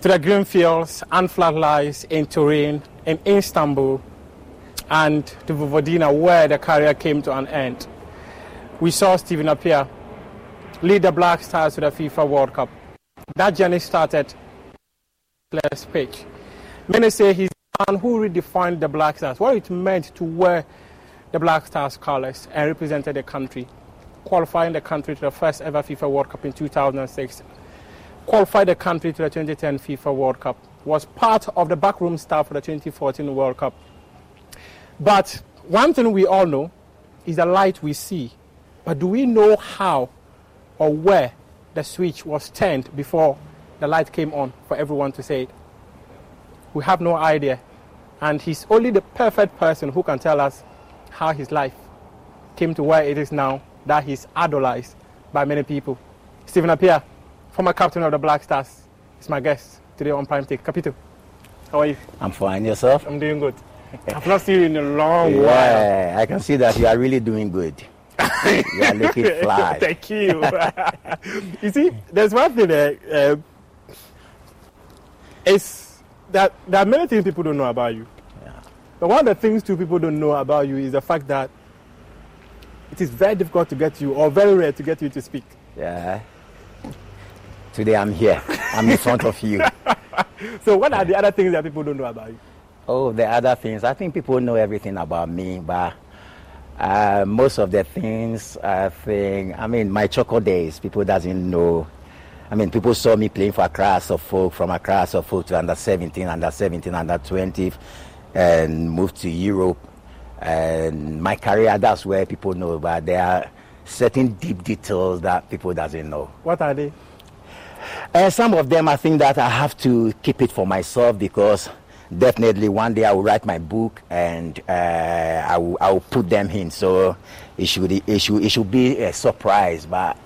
to the green fields and floodlights in Turin, in Istanbul, and to Vojvodina, where the career came to an end. We saw Stephen Appiah lead the Black Stars to the FIFA World Cup. That journey started less pitch. Many say he's the man who redefined the Black Stars, what it meant to wear the Black Stars colours and represented the country, qualifying the country to the first ever FIFA World Cup in 2006, qualified the country to the 2010 FIFA World Cup, was part of the backroom staff for the 2014 World Cup. But one thing we all know is the light we see. But do we know how or where the switch was turned before the light came on for everyone to say it? We have no idea. And he's only the perfect person who can tell us how his life came to where it is now, that he's idolized by many people. Stephen Appiah, former captain of the Black Stars, is my guest today on Prime Take. Capito, how are you? I'm fine. Yourself? I'm doing good. I've not seen you in a long while. Yeah, I can see that you are really doing good. you are looking fly. Thank you. you see, there's one thing there. Uh, it's that there are many things people don't know about you. Yeah. But one of the things two people don't know about you is the fact that it is very difficult to get you, or very rare to get you to speak. Yeah. Today I'm here. I'm in front of you. So, what are the other things that people don't know about you? Oh, the other things. I think people know everything about me, but uh, most of the things I think. I mean, my Chorkor days. People doesn't know. I mean, people saw me playing for Accra Suffolk, from a class of Suffolk to under 17, under 17, under 20, and moved to Europe. And my career, that's where people know. But there are certain deep details that people doesn't know. What are they? And some of them, I think that I have to keep it for myself because definitely one day I will write my book and uh, I, will, I will put them in. So it should, it, should, it should be a surprise. But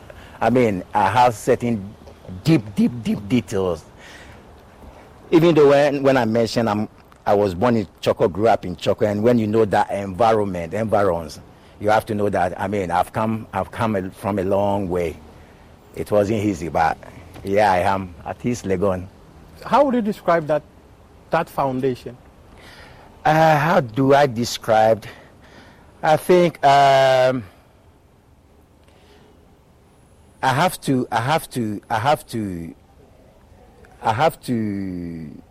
I mean, I have certain deep, deep, deep details. Even though when, when I mentioned I'm, I was born in Chorkor, grew up in Chorkor, and when you know that environment, environs, you have to know that, I mean, I've come, I've come from a long way. It wasn't easy, but yeah, I am at East Legon. How would you describe that, that foundation? Uh, how do I describe? I think um, I have to, I have to, I have to, I have to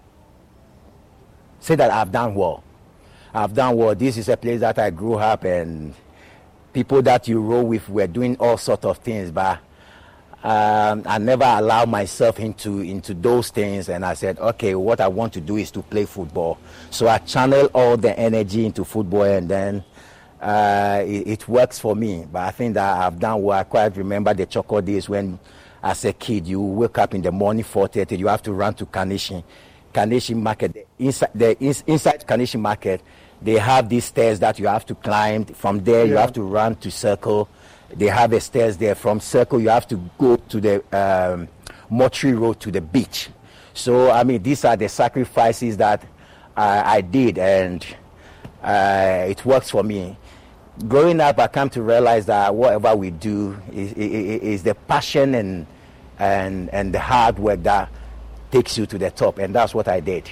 say that I've done well. I've done well. This is a place that I grew up and people that you roll with were doing all sorts of things, but um, I never allowed myself into into those things. And I said, okay, what I want to do is to play football. So I channel all the energy into football, and then uh, it, it, works for me. But I think that I've done well. I quite remember the chocolate days when, as a kid, you wake up in the morning 4:30, you have to run to Kaneshie, Kaneshie Market, the inside the inside Kaneshie Market they have these stairs that you have to climb. From there, yeah. you have to run to Circle. They have the stairs there. From Circle, you have to go to the um, Mortuary Road to the beach. So, I mean, these are the sacrifices that I, I did, and uh, it works for me. Growing up, I come to realize that whatever we do is, is, is the passion and, and, and the hard work that takes you to the top, and that's what I did.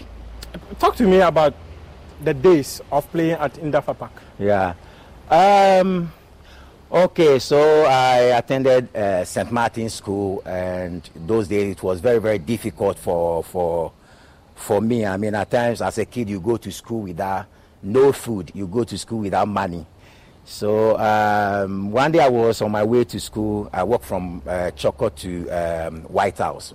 Talk to me about the days of playing at Indafa Park? Yeah. Um, okay, so I attended uh, St. Martin's School, and those days it was very, very difficult for for for me. I mean, at times as a kid, you go to school without no food. You go to school without money. So um, one day I was on my way to school. I walked from uh, Chorkor to um, White House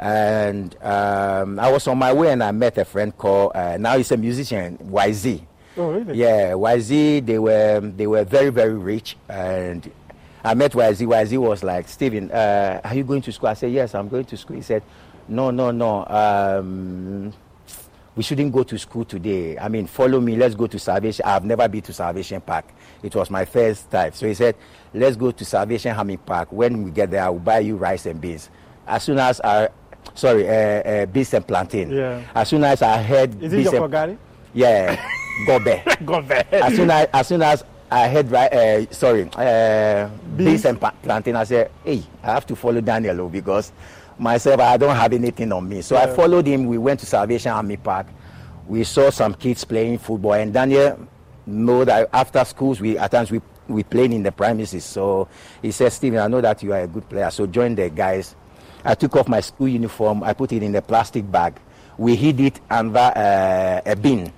and um, I was on my way and I met a friend called uh, now he's a musician YZ. Oh really? Yeah, YZ. They were they were very very rich, and I met YZ. YZ was like, Stephen, uh, are you going to school? I said, yes, I'm going to school. He said, no, no, no. Um, we shouldn't go to school today. I mean, follow me. Let's go to Salvation. I've never been to Salvation Park. It was my first time. So he said, let's go to Salvation Army Park. When we get there, I will buy you rice and beans. As soon as I, sorry, uh, uh, beans and plantain. Yeah. As soon as I heard Is it your Kogari? Yeah, gobe. gobe. as soon as as soon as I heard right, uh, sorry, uh, beans and plantain, I said, hey, I have to follow Daniel because myself I don't have anything on me. So yeah. I followed him. We went to Salvation Army Park. We saw some kids playing football, and Daniel know that after schools we at times we we played in the premises. So he said, Stephen, I know that you are a good player, so join the guys I took off my school uniform, I put it in a plastic bag. We hid it under uh, a bin.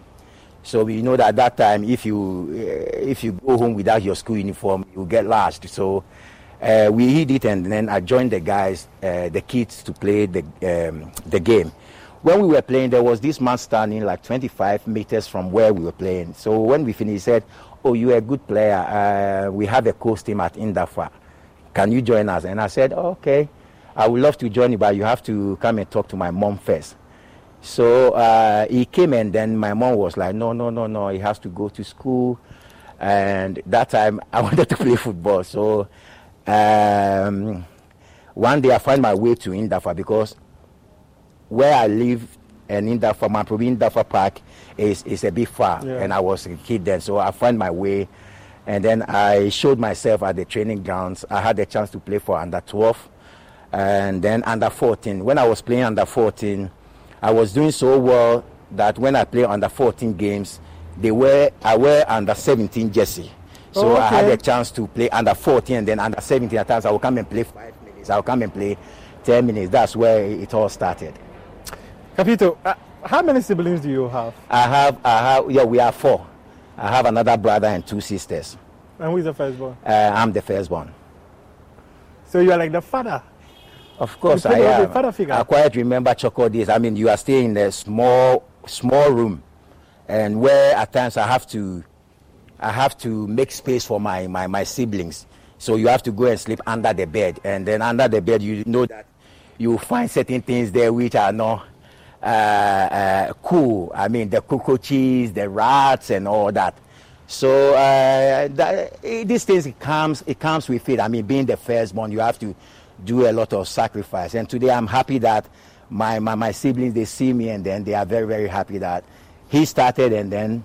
So we know that at that time, if you uh, if you go home without your school uniform, you get lashed. So uh, we hid it, and then I joined the guys, uh, the kids, to play the um, the game. When we were playing, there was this man standing like 25 meters from where we were playing. So when we finished, he said, "Oh, you're a good player. Uh, we have a coach team at Indafa. Can you join us?" And I said, "Okay." I would love to join you, but you have to come and talk to my mom first. So uh, he came, and then my mom was like, no, no, no, no, he has to go to school. And that time I wanted to play football. So um, one day I find my way to Indafa because where I live and Indafa, my Indafa Park is, is a bit far. Yeah. And I was a kid then. So I find my way. And then I showed myself at the training grounds. I had the chance to play for under 12 and then under 14. When I was playing under 14, I was doing so well that when I play under 14 games, they were I wear under 17 jersey. So oh, okay. I had a chance to play under 14 and then under 17 at times I will come and play five minutes. I will come and play 10 minutes. That's where it all started. Capito, uh, how many siblings do you have? I have, I have, yeah, we are four. I have another brother and two sisters. And who is the firstborn? Uh, I'm the firstborn. So you are like the father? Of course, I am. I quite remember Chorkor days. I mean, you are staying in a small, small room, and where at times I have to, I have to make space for my, my, my siblings. So you have to go and sleep under the bed, and then under the bed, you know that you find certain things there which are not uh, uh, cool. I mean, the cockroaches, the rats, and all that. So uh, that, eh, these things it comes it comes with it. I mean, being the firstborn, you have to do a lot of sacrifice. And today, I'm happy that my, my my siblings they see me, and then they are very very happy that he started, and then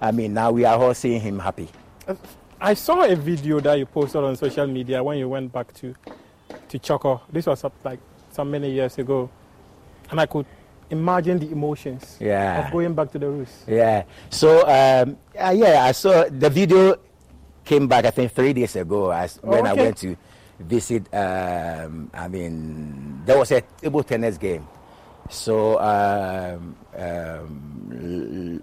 I mean now we are all seeing him happy. I saw a video that you posted on social media when you went back to to Chorkor. This was like some many years ago, and I could imagine the emotions Yeah. of going back to the roots. Yeah. So um, uh, yeah, I saw the video came back. I think three days ago. As when I went to visit. Um, I mean, there was a table tennis game. So um, um,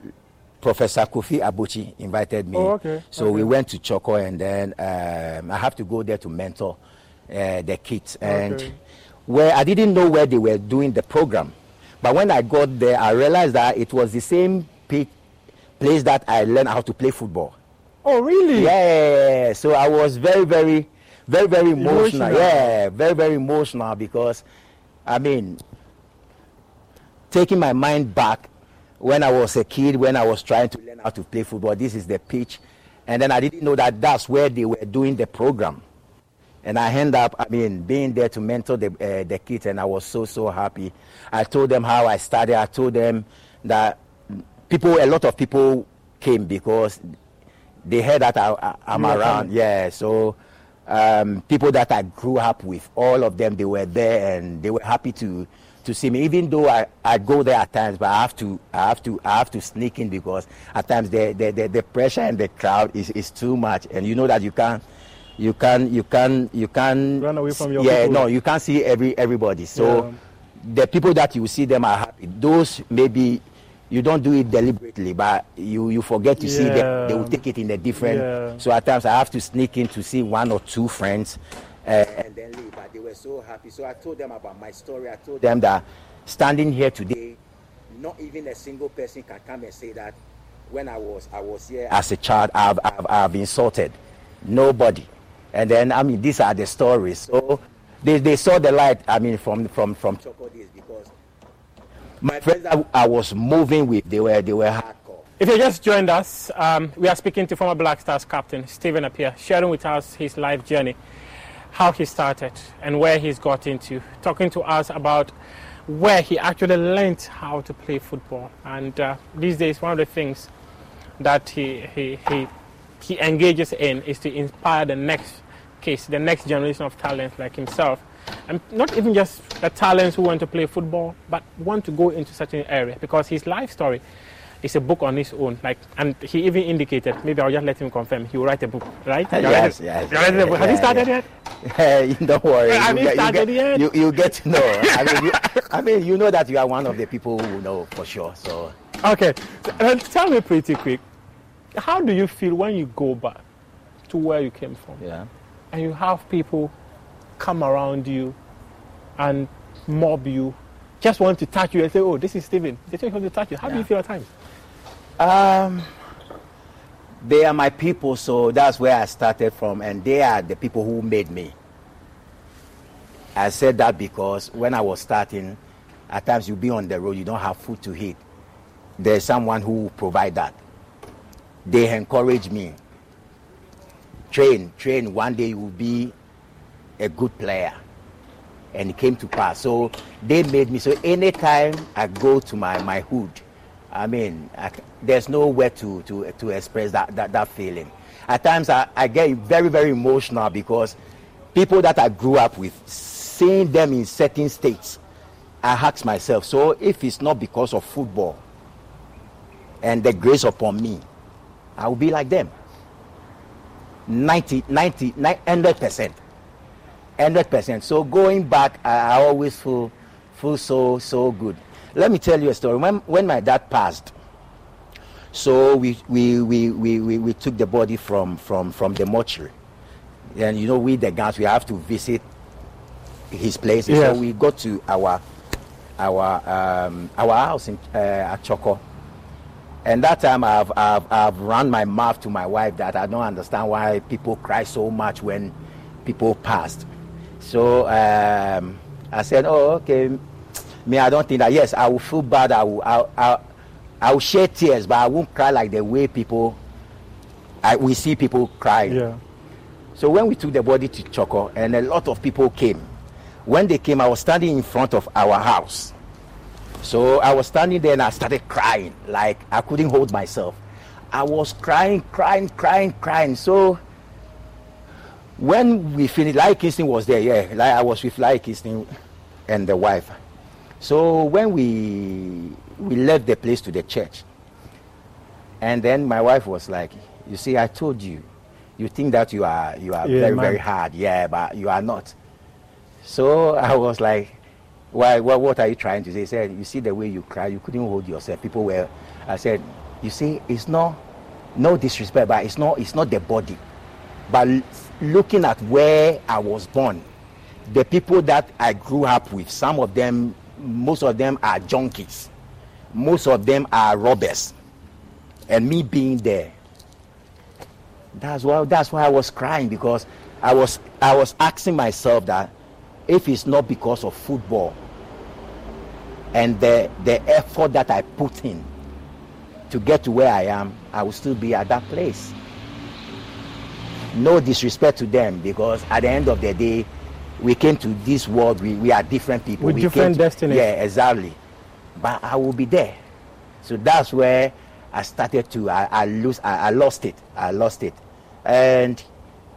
Professor Kofi Abuchi invited me. Oh, okay. So we went to Chorkor, and then um, I have to go there to mentor uh, the kids. And Okay. where I didn't know where they were doing the program, but when I got there, I realized that it was the same pitch, place that I learned how to play football. Oh, really? Yeah, so I was very, very, very, very emotional. Emotional. Yeah, very, very emotional because, I mean, taking my mind back when I was a kid, when I was trying to learn how to play football, this is the pitch. And then I didn't know that that's where they were doing the program. And I end up, I mean, being there to mentor the, uh, the kids, and I was so, so happy. I told them how I started. I told them that people, a lot of people came because they heard that I, I, I'm You around. coming. Yeah, so um, people that I grew up with, all of them, they were there and they were happy to to see me. Even though I, I go there at times, but I have to I have to I have to sneak in because at times the the, the, the pressure and the crowd is, is too much, and you know that you can't you can you can you can Run away from your yeah people. no you can't see every everybody so the people that you see them are happy those maybe you don't do it deliberately but you you forget to see them. They will take it in a different Yeah. so at times i have to sneak in to see one or two friends uh, and then leave but they were so happy. So i told them about my story. I told them that standing here today not even a single person can come and say that when i was i was here as a child i've i've, I've insulted nobody. And then i mean these are the stories. So they, they saw the light i mean from from from Chorkor days because my friends I, I was moving with they were they were hardcore If you just joined us, um, we are speaking to former Black Stars captain Stephen Appiah, sharing with us his life journey, how he started and where he's got into, talking to us about where he actually learned how to play football. And uh, these days, one of the things that he, he, he, he engages in is to inspire the next case, the next generation of talents like himself. And not even just the talents who want to play football, but want to go into certain area because his life story is a book on his own. Like, and he even indicated, maybe I'll just let him confirm, he will write a book, right? You're Yes, yes, you're book. Have you started yeah. yet? Hey, don't worry. Have you get, started get, yet? You, you get to know. I mean, you, I mean, you know that you are one of the people who know for sure. So, Okay, and tell me pretty quick, how do you feel when you go back to where you came from yeah. and you have people come around you and mob you, just want to touch you and say, oh, this is Stephen. They just want to touch you. How do you feel at times? Um, they are my people, so that's where I started from, and they are the people who made me. I said that because when I was starting, at times you be on the road, you don't have food to eat. There's someone who will provide that. They encourage me. Train, train. One day you will be a good player, and it came to pass. So they made me. So anytime I go to my my hood, I mean, I, there's nowhere to, to, to express that, that, that feeling. At times, I, I get very, very emotional because people that I grew up with, seeing them in certain states, I ask myself, so if it's not because of football and the grace upon me, I will be like them. 90, 90, 100%. 100%. So going back, I, I always feel, feel so, so good. Let me tell you a story. When, when my dad passed, so we, we, we, we, we, we took the body from, from, from the mortuary. And you know, we the guys, we have to visit his place. Yes. So we go to our, our, um, our house in, uh, at Chorkor. And that time I've, I've, I've run my mouth to my wife that I don't understand why people cry so much when people passed. So um, I said, oh, okay. Me, I don't think that. Yes, I will feel bad. I will, I, I, I will shed tears, but I won't cry like the way people, I, we see people cry. Yeah. So when we took the body to Chorkor, and a lot of people came. When they came, I was standing in front of our house. So I was standing there and I started crying, like I couldn't hold myself. I was crying, crying, crying, crying. So when we finished, Laryea Kingston was there, yeah. Like I was with Laryea Kingston and the wife. So when we we left the place to the church, and then my wife was like, "You see, I told you, you think that you are you are Yeah, very man. very hard, yeah, but you are not." So I was like, "Why? What, what are you trying to say?" He said, "You see the way you cry, you couldn't hold yourself. People were." I said, "You see, it's not no disrespect, but it's not it's not the body, but looking at where I was born, the people that I grew up with, some of them, most of them are junkies, most of them are robbers, and me being there." That's why that's why I was crying because I was I was asking myself that if it's not because of football and the the effort that I put in to get to where I am, I will still be at that place. No disrespect to them because at the end of the day, we came to this world, we, we are different people. With we different to- destinies. Yeah, exactly. But I will be there. So that's where I started to I, I lose I, I lost it. I lost it. And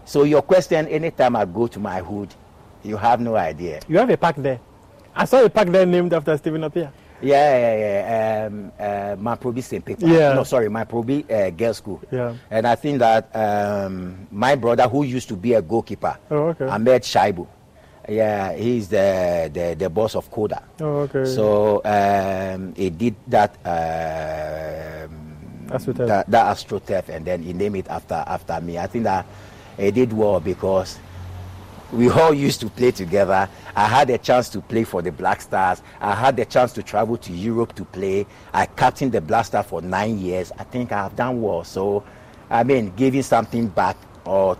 so your question, anytime I go to my hood, you have no idea. You have a park there. I saw a park there named after Stephen Appiah. Yeah, yeah, yeah. Um, uh, Mamprobi St. Peter. Yeah. No, sorry, Mamprobi uh, Girls School. Yeah. And I think that um, my brother, who used to be a goalkeeper, Oh, okay. Ahmed Shaibu, yeah, he's the, the, the boss of Koda. Oh, okay. So um, he did that. Um, AstroTurf. that, that AstroTurf, and then he named it after after me. I think that he did well because we all used to play together. I had a chance to play for the Black Stars. I had the chance to travel to Europe to play. I captained the Black Stars for nine years. I think I have done well. So, I mean, giving something back or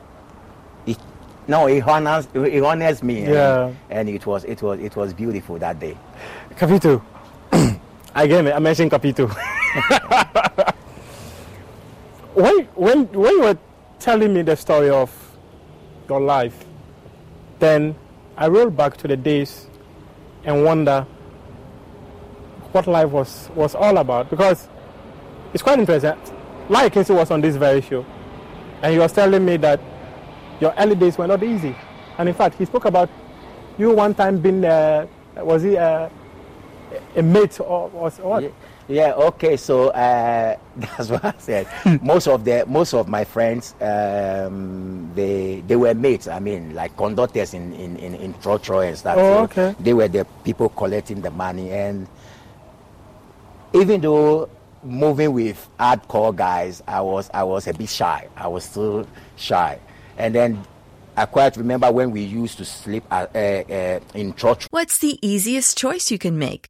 it, no, it honors it honors me. and- Yeah. And, it was it was it was beautiful that day. Capito. Again, I mentioned Capito. when, when, when you were telling me the story of your life, then I roll back to the days and wonder what life was, was all about because it's quite interesting. Laryea Kingston was on this very show and he was telling me that your early days were not easy. And in fact, he spoke about you one time being, uh, was he uh, a mate or was what? Ye- Yeah, okay. So uh, that's what I said. most of the most of my friends, um, they they were mates. I mean, like conductors in in in, in Trotro and stuff. Oh, So okay. They were the people collecting the money, and even though moving with hardcore guys, I was I was a bit shy. I was still shy, and then. I quite remember when we used to sleep at, uh, uh, in church What's the easiest choice you can make?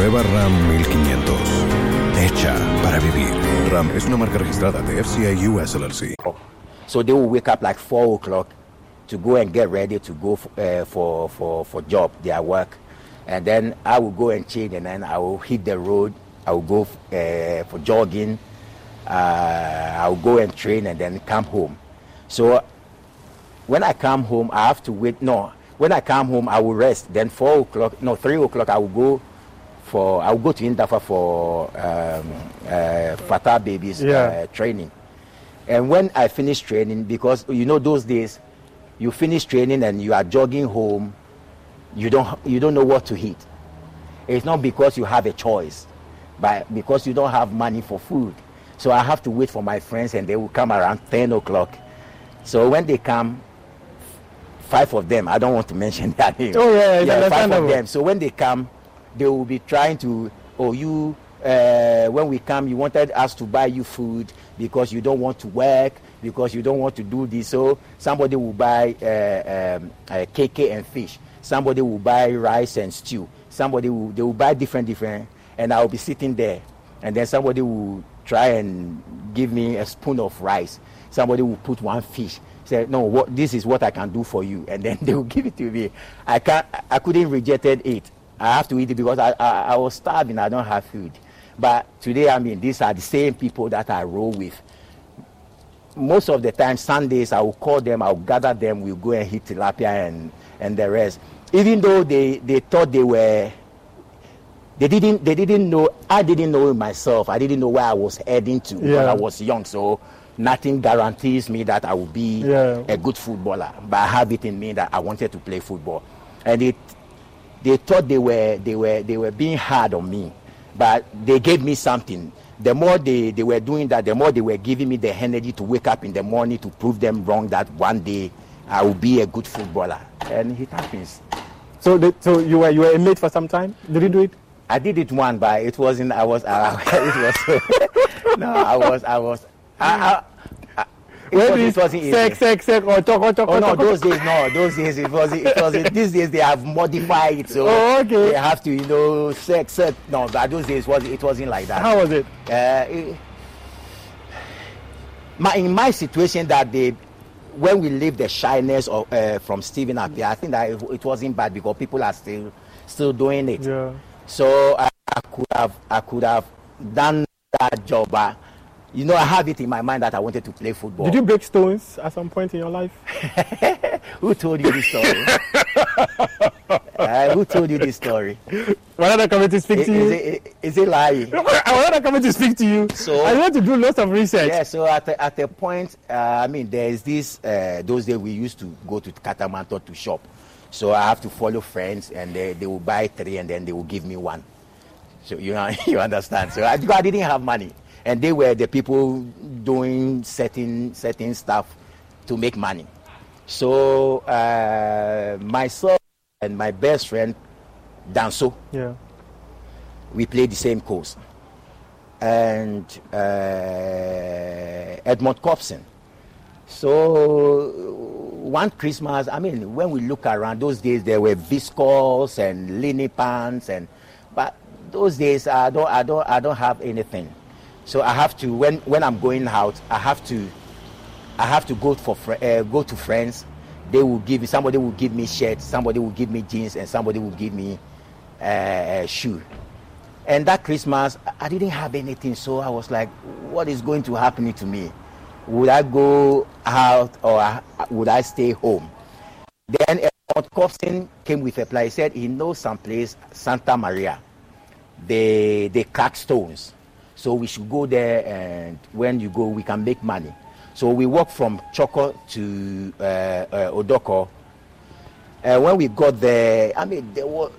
Nueva RAM 1500. Hecha para vivir. RAM es una marca registrada de FCA US LLC. So they will wake up like four o'clock to go and get ready to go f- uh, for, for, for job, their work. And then I will go and change and then I will hit the road. I will go uh, for jogging. Uh, I will go and train and then come home. So when I come home, I have to wait. No, when I come home, I will rest. Then four o'clock, no, three o'clock, I will go for, I will go to Indafa for um, uh, Fatah babies Yeah. uh, training. And when I finish training, because you know those days, you finish training and you are jogging home, you don't you don't know what to eat. It's not because you have a choice, but because you don't have money for food. So I have to wait for my friends, and they will come around ten o'clock. So when they come, five of them, I don't want to mention their names. Oh, yeah, it's five of them. So when they come, they will be trying to, oh, you, uh, when we come, you wanted us to buy you food because you don't want to work, because you don't want to do this. So somebody will buy uh, um, uh, KK and fish. Somebody will buy rice and stew. Somebody will, they will buy different, different, and I will be sitting there. And then somebody will try and give me a spoon of rice. Somebody will put one fish. Say, no, what, this is what I can do for you. And then they will give it to me. I can't, I couldn't rejected it. I have to eat it because I, I, I was starving. I don't have food. But today, I mean, these are the same people that I roll with. Most of the time, Sundays, I will call them, I will gather them, we'll go and hit tilapia and, and the rest. Even though they, they thought they were they didn't they didn't know i didn't know it myself i didn't know where i was heading to Yeah. i was young so nothing guarantees me that i will be Yeah. a good footballer but i have it in me that i wanted to play football and it they thought they were they were they were being hard on me but they gave me something the more they, they were doing that the more they were giving me the energy to wake up in the morning to prove them wrong that one day i will be a good footballer and it happens So, the, so you were you were a mate for some time. Did you do it? I did it one, but it wasn't. I was. Uh, it was. no, I was. I was. I, I, it, was, do you it wasn't easy. sex, sex, sex, or talk, or talk, Oh or no, talk, those days no, those days it was it was these days they have modified it so Oh, okay. they have to you know sex sex no but those days was it wasn't like that. How was it? Uh, it- my in my situation that they when we leave the shyness of, uh, from Stephen Appiah, I think that it, it wasn't bad because people are still still doing it. Yeah. So I, I could have I could have done that job, but you know I have it in my mind that I wanted to play football. Did you break stones at some point in your life? Who told you this story? Uh, who told you this story? Why not coming to speak Is, to you? it, is it lying? I was not coming to speak to you. So- I want to do lots of research. Yeah, so at a, at a point, uh, I mean, there is this, uh, those days we used to go to Kantamanto to shop. So I have to follow friends and they, they will buy three and then they will give me one. So you, know, you understand. So I, I didn't have money. And they were the people doing certain, certain stuff to make money. So uh, myself and my best friend, Danso, Yeah. we played the same course. And uh, Edmond Copson. So one Christmas, I mean, when we look around, those days there were viscose and linen pants, and but those days I don't, I don't, I don't have anything. So I have to when when I'm going out, I have to I have to go for uh, go to friends. They will give me somebody will give me shirts, somebody will give me jeans, and somebody will give me uh, shoe. And that Christmas, I- didn't have anything, so I was like, "What is going to happen to me? would I go out or would I stay home? Then Edmond Cobson came with a plan. He said he knows some place, Santa Maria. They they crack stones. So we should go there and when you go we can make money. So we walked from Chorkor to uh, uh, Odorkor. And when we got there, I mean there were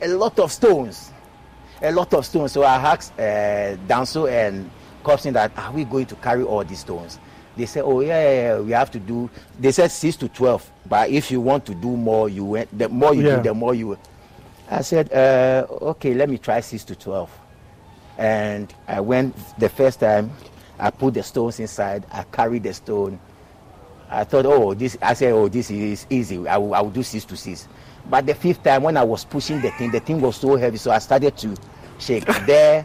a lot of stones. A lot of stones. So I asked uh, Danso and Cobson that are we going to carry all these stones? They said, "Oh yeah, yeah, yeah, we have to do." They said six to twelve, but if you want to do more, you went. The more you Yeah. do, the more you. I said, uh, "Okay, let me try six to 12. And I went the first time. I put the stones inside. I carried the stone. I thought, "Oh, this." I said, "Oh, this is easy. I will, I will do six to six. But the fifth time, when I was pushing the thing, the thing was so heavy, so I started to shake. there,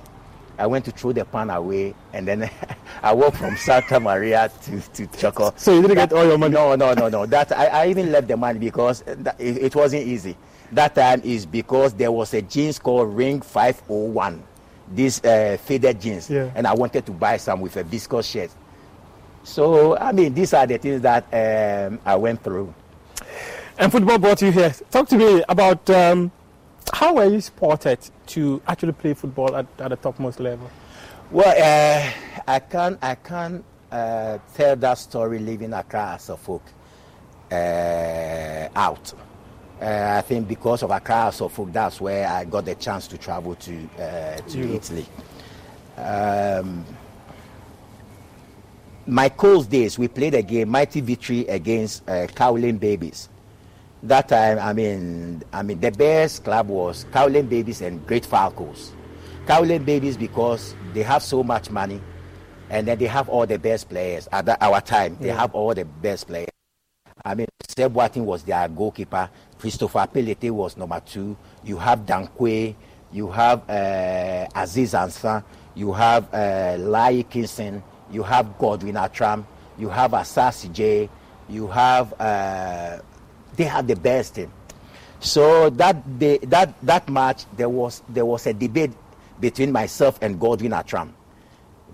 I went to throw the pan away, and then I walked from Santa Maria to, to Chorkor. So you didn't get all your money? No, no, no, no. That I, I even left the money because that, it, it wasn't easy. That time is because there was a jeans called Ring 501, these uh, faded jeans, Yeah. and I wanted to buy some with a viscose shirt. So I mean, these are the things that um, I went through. And football brought you here. Talk to me about um, how were you supported to actually play football at, at the topmost level? Well, uh, I can't, I can't uh, tell that story living Accra as a folk uh, out. Uh, I think because of Accra a folk, that's where I got the chance to travel to uh, to Europe. Italy. Um, my Colts days, we played a game, mighty victory against uh, Cowling Babies. That time, I mean, I mean, the best club was Cowling Babies and Great Falcons. Cowling Babies because they have so much money, and then they have all the best players at that, our time. They have all the best players. I mean, Seb Boateng was their goalkeeper. Christopher Pelete was number two. You have Dankwe. You have uh, Aziz Ansah. You have uh, Lai Kinson. You have Godwin Attram. You have Asasi J. You have. Uh, they had the best team. So that day, that that match, there was there was a debate between myself and Godwin Attram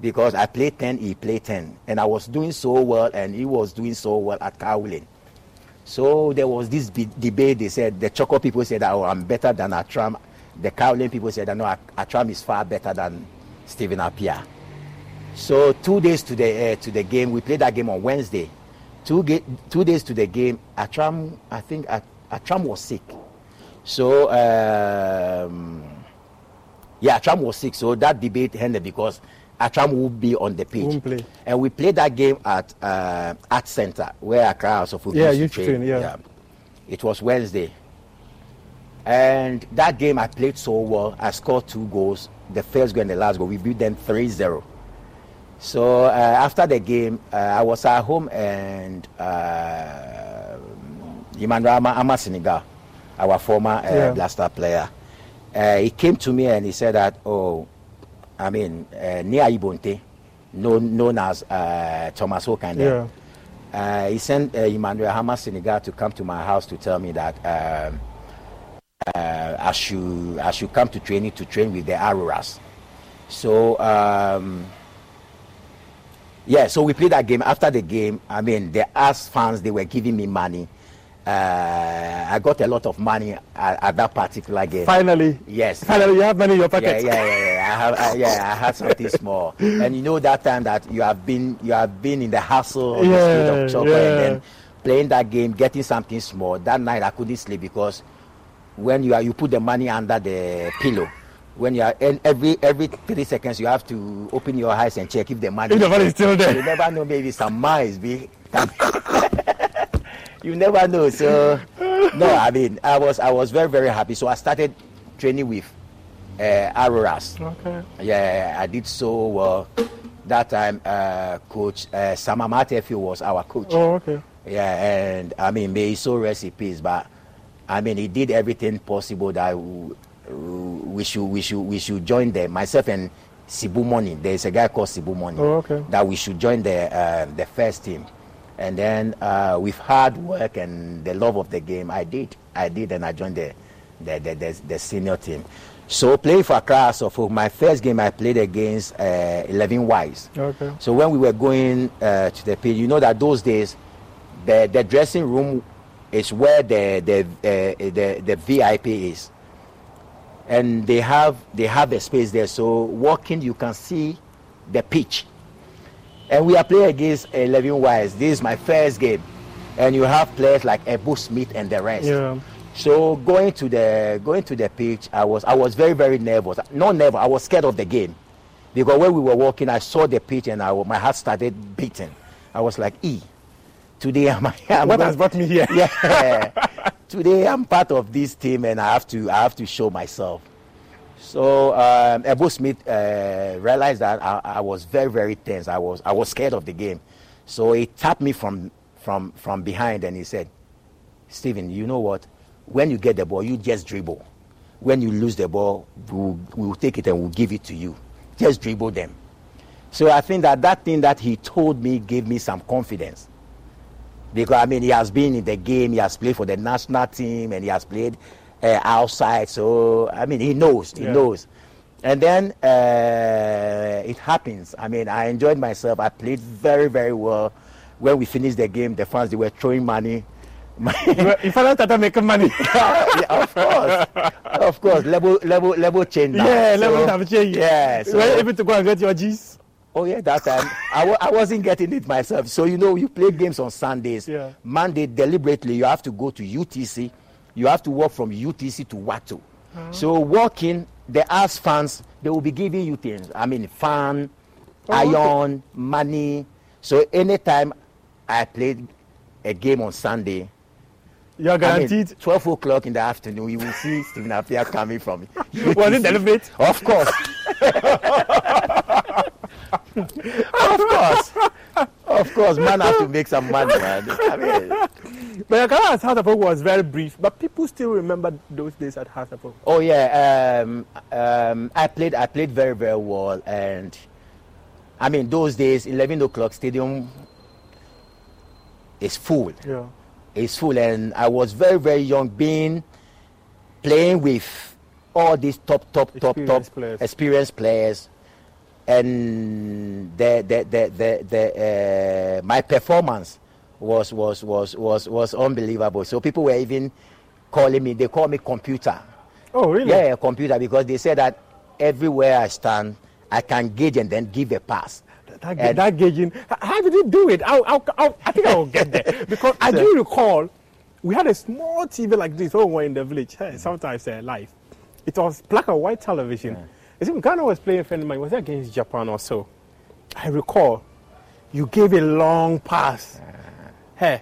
because I played 10, he played 10. And I was doing so well, and he was doing so well at Cowling. So there was this debate. They said, the Chorkor people said, oh, I'm better than Attram. The Cowling people said, that no, At- Attram is far better than Stephen Appiah. So two days to the, uh, to the game, we played that game on Wednesday. Two, two days to the game, Attram, I think At- Attram was sick. So, um, yeah, Attram was sick, so that debate ended because Attram would be on the pitch. Play. And we played that game at uh, Art Center, where Accra House of Yeah, used to train, yeah. It was Wednesday. And that game, I played so well. I scored two goals. The first goal and the last goal, we beat them 3 0. So uh, after the game, uh, I was at home and uh, Emmanuel Armah, Armah Senegal, our former uh, Yeah. Black Star player, uh, he came to me and he said that, oh, I mean, uh, Nia Ibonte, known, known as uh, Thomas Okande, Yeah. uh, he sent uh, Emmanuel Armah Senegal to come to my house to tell me that um, uh, I should I should come to training to train with the Auroras. So um, yeah, so we played that game. After the game, I mean, the us fans they were giving me money. Uh, I got a lot of money at, at that particular game. Finally, Yes. finally, you have money in your pocket. yeah, yeah, yeah. I have, I, yeah, I had something small, and you know that time that you have been, you have been in the hustle of the street of Chorkor, yeah. and then playing that game, getting something small. That night I couldn't sleep because when you are, you put the money under the pillow. When you are and every every three seconds, you have to open your eyes and check if the money. If the money is still there. You never know. Maybe some mice be. you never know. So no, I mean, I was I was very very happy. So I started training with uh, Auroras. Okay. Yeah, I did so well. That time, uh, Coach uh, Samamate was our coach. Oh, okay. Yeah, and I mean, may he so peace, but I mean, he did everything possible that we, we should we should we should join them. Myself and Sibu Money. There's a guy called Sibu Money. Oh, okay. That we should join the uh, the first team, and then uh, with hard work and the love of the game, I did. I did, and I joined the the the, the, the senior team. So playing for Accra for my first game I played against uh, 11 Wise. Okay. So when we were going uh, to the pitch, you know that those days, the, the dressing room is where the the, uh, the the VIP is, and they have they have a space there. So walking, you can see the pitch, and we are playing against uh, 11 Wise. This is my first game, and you have players like Ebo Smith and the rest. Yeah. So going to the going to the pitch, I was I was very very nervous. Not nervous, I was scared of the game, because when we were walking, I saw the pitch and I, my heart started beating. I was like, "E, today I'm, I'm What has brought me here? Yeah, today I'm part of this team and I have to I have to show myself." So um, Ebo Smith uh, realized that I, I was very very tense. I was I was scared of the game, so he tapped me from from from behind and he said, Stephen, you know what? When you get the ball, you just dribble. When you lose the ball, we'll, we'll take it and we'll give it to you. Just dribble them. So I think that that thing that he told me gave me some confidence. Because, I mean, he has been in the game, he has played for the national team, and he has played uh, outside. So, I mean, he knows, he Yeah. knows. And then uh, it happens. I mean, I enjoyed myself. I played very, very well. When we finished the game, the fans, they were throwing money. If I started making money, yeah, of course, of course. Level, level, level change. now. yeah, So, levels have changed. Yeah. you were So, able to go and get your G's. oh yeah, that time I, I wasn't getting it myself. So you know, you play games on Sundays. Yeah. Monday deliberately, you have to go to UTC. You have to walk from UTC to Watu. Uh-huh. So walking, the ass fans, they will be giving you things. I mean, fan, Oh, okay. iron, money. So anytime I played a game on Sunday, You're I mean, guaranteed. 12 o'clock in the afternoon, you will see Stephen Appiah coming from Was it celebrate? Of course. of course. Of course, man have to make some money, man. I mean, But your career at Oak was very brief, but people still remember those days at Oak. oh yeah, um, um, I played I played very, very well and I mean those days eleven o'clock stadium is full. Yeah. it's full and I was very very young being playing with all these top top top top Experienced players. experienced players and the the the the, the uh, my performance was was was was was unbelievable so people were even calling me they call me computer Oh, really? yeah computer because they said that everywhere I stand I can gauge and then give a pass That, And- that gauging. How did you do it? I, I, I, I think I will get there because I do recall we had a small TV like this when we were in the village. Hey, sometimes uh, live. It was black and white television. I think Ghana was playing a friend of mine. Was it against Japan or so? I recall you gave a long pass. Hey, that,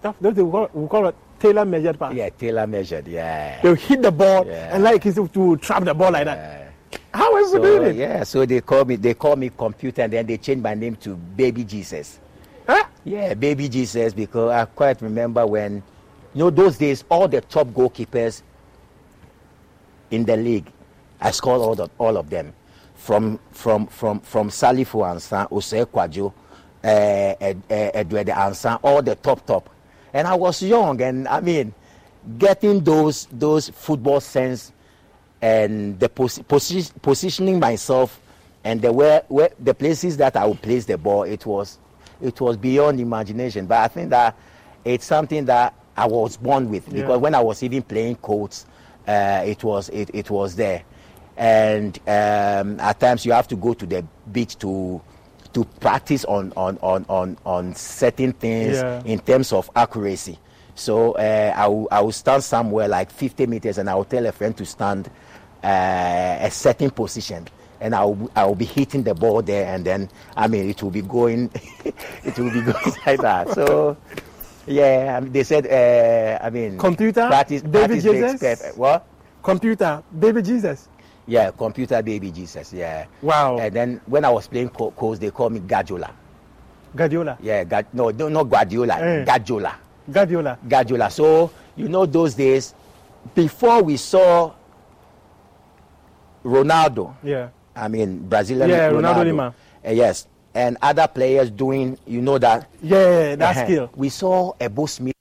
that, that we, call, we call it tailor measured pass. yeah tailor measured yeah They'll hit the ball Yeah. and like it's to trap the ball like that. How are you So, doing it? yeah, so they call me they call me computer and then they change my name to Baby Jesus. Huh? Yeah, Baby Jesus because I quite remember when you know those days all the top goalkeepers in the league, I scored all of all of them. From from from from Salifu Ansan, Ose Kwajo, Edward Ansah, all the top top. And I was young and I mean getting those those football sense and the pos- posi- positioning myself and the where, where the places that I would place the ball, it was it was beyond imagination. But I think that it's something that I was born with Yeah. because when I was even playing Colts, uh, it was it, it was there. And um, at times you have to go to the beach to to practice on on on on, on certain things Yeah. in terms of accuracy. So uh, I, will, I will stand somewhere like 50 meters and I will tell a friend to stand uh, a certain position and I will, I will be hitting the ball there and then, I mean, it will be going, it will be going like that. So, yeah, mean, they said, uh, I mean, Computer, practice, David practice Jesus? What? Computer, baby Jesus. Yeah, computer baby Jesus, yeah. Wow. And then when I was playing co- coach, they called me Gadiola. Guardiola. Yeah, Gad- no, no, not Guardiola, Eh. Gadiola. Guardiola. Guardiola. So you know those days, before we saw Ronaldo, Yeah. I mean Brazilian Yeah, Ronaldo Ronaldo, Lima. uh, yes, and other players doing, you know that Yeah, that uh-huh, skill. We saw a Ebo Smith